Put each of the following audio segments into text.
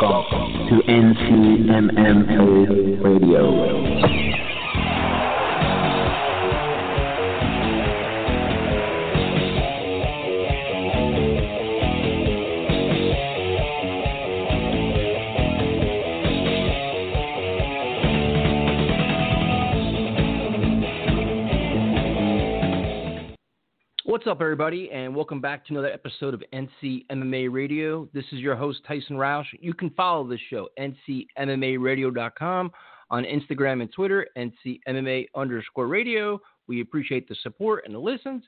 Welcome to NCMMA Radio. What's up, everybody, and welcome back to another episode of NC MMA Radio. This is your host, Tyson Roush. You can follow this show, ncmmaradio.com, on Instagram and Twitter, ncmma underscore radio. We appreciate the support and the listens.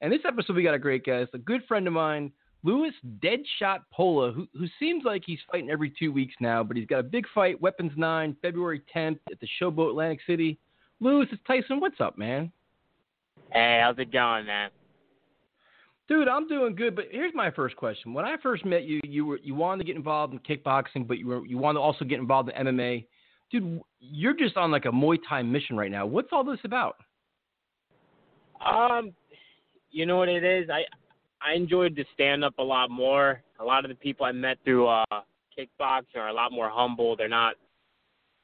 And this episode, we got a great guest, a good friend of mine, Luis Deadshot Pola, who, who seems like he's fighting every two weeks now, but he's got a big fight, Weapons 9, February 10th at the Showboat Atlantic City. Luis, it's Tyson. What's up, man? Hey, how's it going, man? Dude, I'm doing good, but here's my first question. When I first met you, you were you wanted to get involved in kickboxing, but you were you wanted to also get involved in MMA. Dude, you're just on like a Muay Thai mission right now. What's all this about? Um, you know what it is? I I enjoyed the stand up a lot more. A lot of the people I met through uh kickboxing are a lot more humble. They're not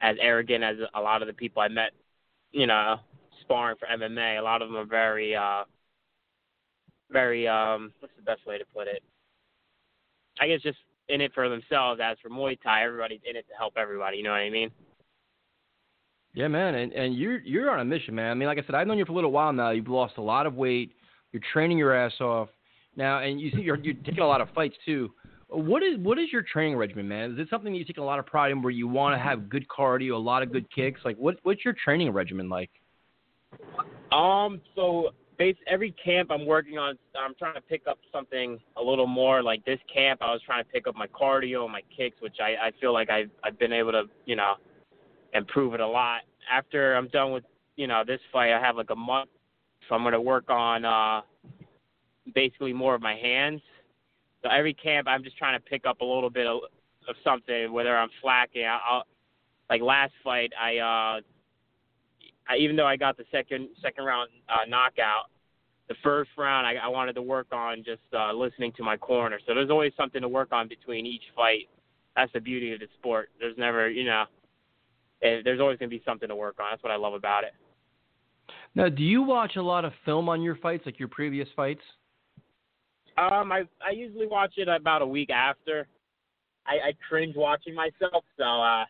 as arrogant as a lot of the people I met, you know, sparring for MMA. A lot of them are very uh very um what's the best way to put it? I guess just in it for themselves. As for Muay Thai, everybody's in it to help everybody. You know what I mean? Yeah, man, and and you're you're on a mission, man. I mean, like I said, I've known you for a little while now. You've lost a lot of weight. You're training your ass off now, and you see you're you're taking a lot of fights too. What is what is your training regimen, man? Is it something that you take a lot of pride in, where you want to have good cardio, a lot of good kicks? Like, what what's your training regimen like? Um, so base every camp I'm working on, I'm trying to pick up something a little more. Like this camp, I was trying to pick up my cardio and my kicks, which I I feel like I've I've been able to you know improve it a lot. After I'm done with you know this fight, I have like a month, so I'm gonna work on uh basically more of my hands. So every camp, I'm just trying to pick up a little bit of, of something, whether I'm slacking. I'll like last fight, I uh I, even though I got the second second round uh, knockout, the first round I, I wanted to work on just uh, listening to my corner. So there's always something to work on between each fight. That's the beauty of the sport. There's never, you know, eh, there's always going to be something to work on. That's what I love about it. Now, do you watch a lot of film on your fights, like your previous fights? Um, I I usually watch it about a week after. I, I cringe watching myself, so uh,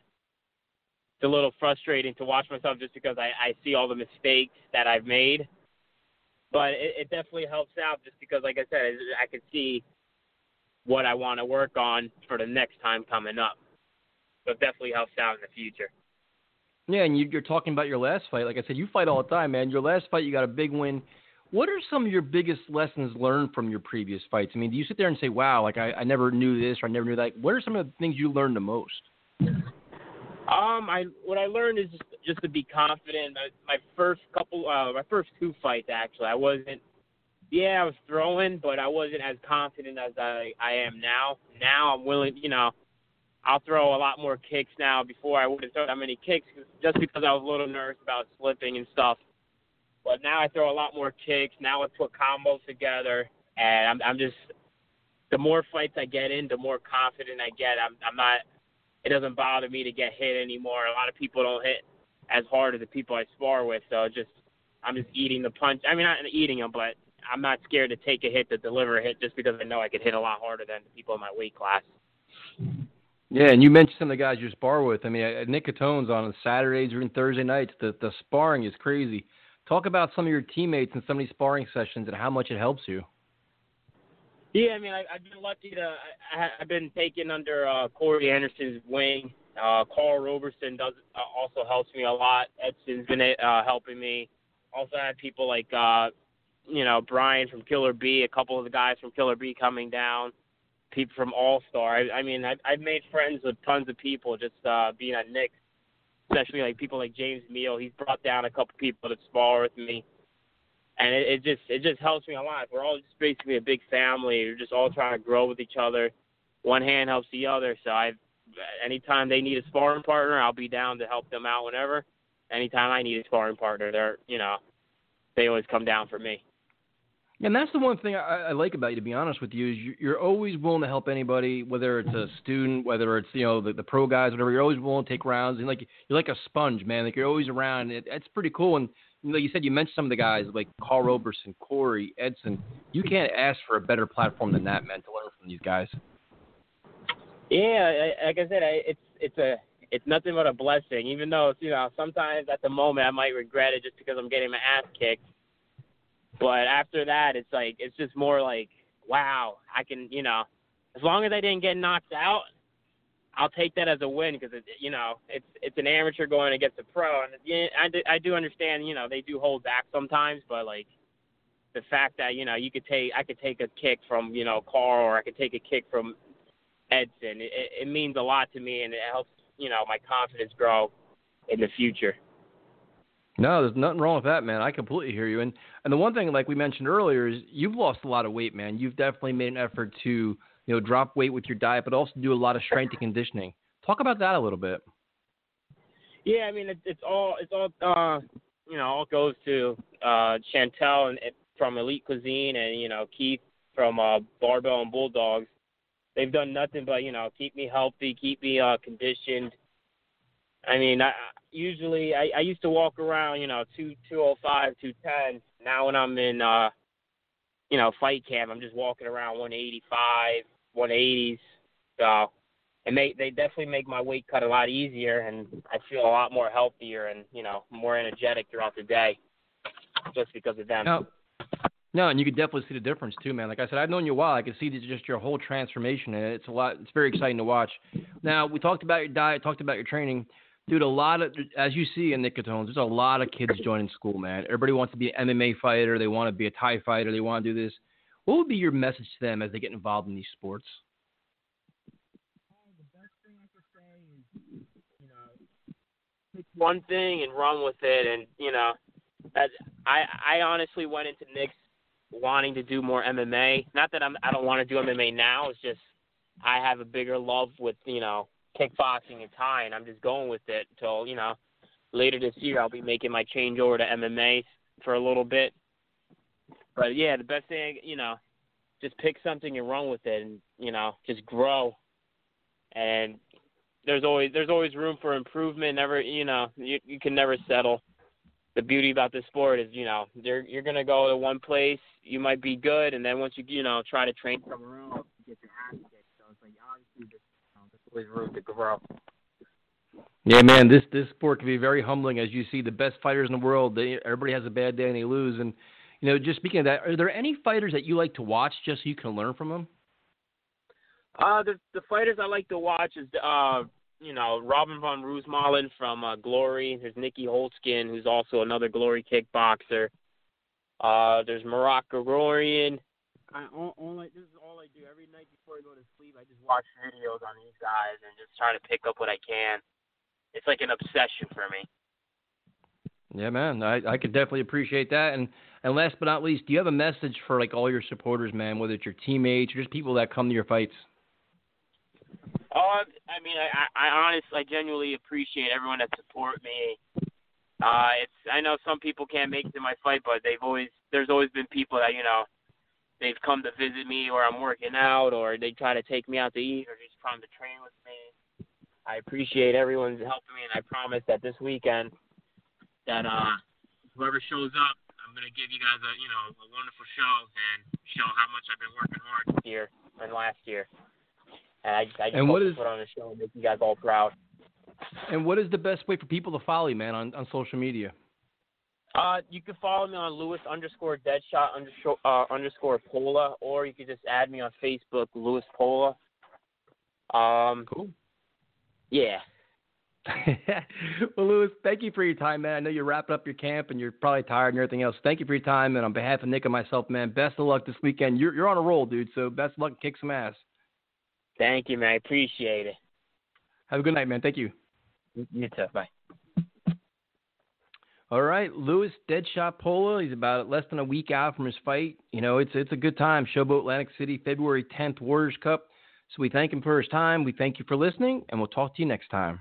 a little frustrating to watch myself just because I, I see all the mistakes that I've made. But it, it definitely helps out just because, like I said, I I can see what I want to work on for the next time coming up. So it definitely helps out in the future. Yeah, and you, you're talking about your last fight. Like I said, you fight all the time, man. Your last fight, you got a big win. What are some of your biggest lessons learned from your previous fights? I mean, do you sit there and say, "Wow, like I, I never knew this or I never knew that"? What are some of the things you learned the most? Um, I what I learned is just just to be confident. My, my first couple, uh, my first two fights actually, I wasn't. Yeah, I was throwing, but I wasn't as confident as I I am now. Now I'm willing, you know, I'll throw a lot more kicks now. Before I wouldn't throw that many kicks just because I was a little nervous about slipping and stuff. But now I throw a lot more kicks. Now I put combos together, and I'm I'm just the more fights I get in, the more confident I get. I'm I'm not it doesn't bother me to get hit anymore. A lot of people don't hit as hard as the people I spar with, so just I'm just eating the punch. I mean, not eating them, but I'm not scared to take a hit to deliver a hit just because I know I could hit a lot harder than the people in my weight class. Yeah, and you mentioned some of the guys you spar with. I mean, uh, Nick Catone's on Saturdays or Thursday nights. The the sparring is crazy. Talk about some of your teammates and some of these sparring sessions and how much it helps you. Yeah, I mean, I, I've been lucky to. I, I've been taken under uh, Corey Anderson's wing. Uh, Karl Roberson does uh, also helps me a lot. Edson's been uh, helping me. Also I had people like, uh, you know, Brian from Killer B, a couple of the guys from Killer B coming down, people from All Star. I, I mean, I've, I've made friends with tons of people just uh, being at Nick, especially like people like James Meal. He's brought down a couple people to spar with me and it, it just it just helps me a lot. We're all just basically a big family. We're just all trying to grow with each other. One hand helps the other. So I, anytime they need a sparring partner, I'll be down to help them out whenever. Anytime I need a sparring partner, they're you know, they always come down for me. And that's the one thing I, I like about you, to be honest with you, is you're always willing to help anybody, whether it's a student, whether it's you know the, the pro guys, whatever. You're always willing to take rounds, and like you're like a sponge, man. Like you're always around. It, it's pretty cool. And like you said, you mentioned some of the guys like Karl Roberson, Corey, Edson. You can't ask for a better platform than that, man, to learn from these guys. Yeah, like I said, it's it's a it's nothing but a blessing. Even though you know sometimes at the moment I might regret it just because I'm getting my ass kicked. But after that, it's like it's just more like, wow, I can, you know, as long as I didn't get knocked out, I'll take that as a win because it, you know, it's it's an amateur going against a pro, and yeah, I I do understand, you know, they do hold back sometimes, but like the fact that you know you could take I could take a kick from you know Karl or I could take a kick from Edson, it, it means a lot to me, and it helps you know my confidence grow in the future. No, there's nothing wrong with that, man. I completely hear you. And and the one thing, like we mentioned earlier, is you've lost a lot of weight, man. You've definitely made an effort to you know drop weight with your diet, but also do a lot of strength and conditioning. Talk about that a little bit. Yeah, I mean it, it's all it's all uh, you know all goes to uh, Chantel and, and from Elite Cuisine and you know Keith from uh, Barbell and Bulldogs. They've done nothing but you know keep me healthy, keep me uh, conditioned. I mean, I, usually I, I used to walk around, you know, two two oh five, two ten. Now when I'm in uh you know, fight camp, I'm just walking around one eighty five, one eighties. So and they they definitely make my weight cut a lot easier and I feel a lot more healthier and, you know, more energetic throughout the day just because of them. No. No, and you could definitely see the difference too, man. Like I said, I've known you a while. I can see just your whole transformation, and it's a lot. It's very exciting to watch. Now, we talked about your diet, talked about your training dude, a lot of as you see in Nick Catone, there's a lot of kids joining school, man. Everybody wants to be an MMA fighter, they want to be a Thai fighter, they want to do this. What would be your message to them as they get involved in these sports? The best thing I could say is, you know, pick one thing and run with it, and you know, I I honestly went into Nick's wanting to do more MMA. Not that I'm I don't want to do MMA now. It's just I have a bigger love with you know kickboxing and Thai, and I'm just going with it until you know later this year I'll be making my change over to MMA for a little bit. But yeah, the best thing you know, just pick something and run with it, and you know just grow. And there's always there's always room for improvement. Never you know you you can never settle. The beauty about this sport is you know you're you're gonna go to one place, you might be good, and then once you you know try to train somewhere else, you get your ass kicked. So it's like obviously this always room to grow. Yeah, man, this this sport can be very humbling as you see the best fighters in the world. They, everybody has a bad day and they lose. And you know, just speaking of that, are there any fighters that you like to watch just so you can learn from them? Uh, the the fighters I like to watch is uh, you know, Robin van Roosmalen from uh, Glory. There's Nieky Holzken, who's also another Glory kickboxer. Uh, there's Marat Grigorian. I all, all I, this is all I do every night before I go to sleep. I just watch videos on these guys and just try to pick up what I can. It's like an obsession for me. Yeah, man, I I could definitely appreciate that. And and last but not least, do you have a message for like all your supporters, man? Whether it's your teammates or just people that come to your fights. Uh, I mean, I, I honestly, I genuinely appreciate everyone that support me. Uh, it's I know some people can't make it to my fight, but they've always there's always been people that you know they've come to visit me or I'm working out or they try to take me out to eat or just come to train with me. I appreciate everyone's helping me and I promise that this weekend that uh whoever shows up, I'm gonna give you guys a you know, a wonderful show and show how much I've been working hard this year and last year. And I, I just and what is, to put on a show and make you guys all proud. And what is the best way for people to follow you, man, on, on social media? Uh, you can follow me on Luis underscore Deadshot underscore uh, underscore Pola, or you can just add me on Facebook, Luis Pola. Um, cool. Yeah. well, Luis, thank you for your time, man. I know you're wrapping up your camp and you're probably tired and everything else. Thank you for your time, and on behalf of Nick and myself, man, best of luck this weekend. You're you're on a roll, dude. So best of luck, kick some ass. Thank you, man. I appreciate it. Have a good night, man. Thank you. You too. Bye. All right, Luis Deadshot Pola. He's about less than a week out from his fight. You know, it's it's a good time. Showboat Atlantic City, February 10th, Warriors Cup. So we thank him for his time. We thank you for listening, and we'll talk to you next time.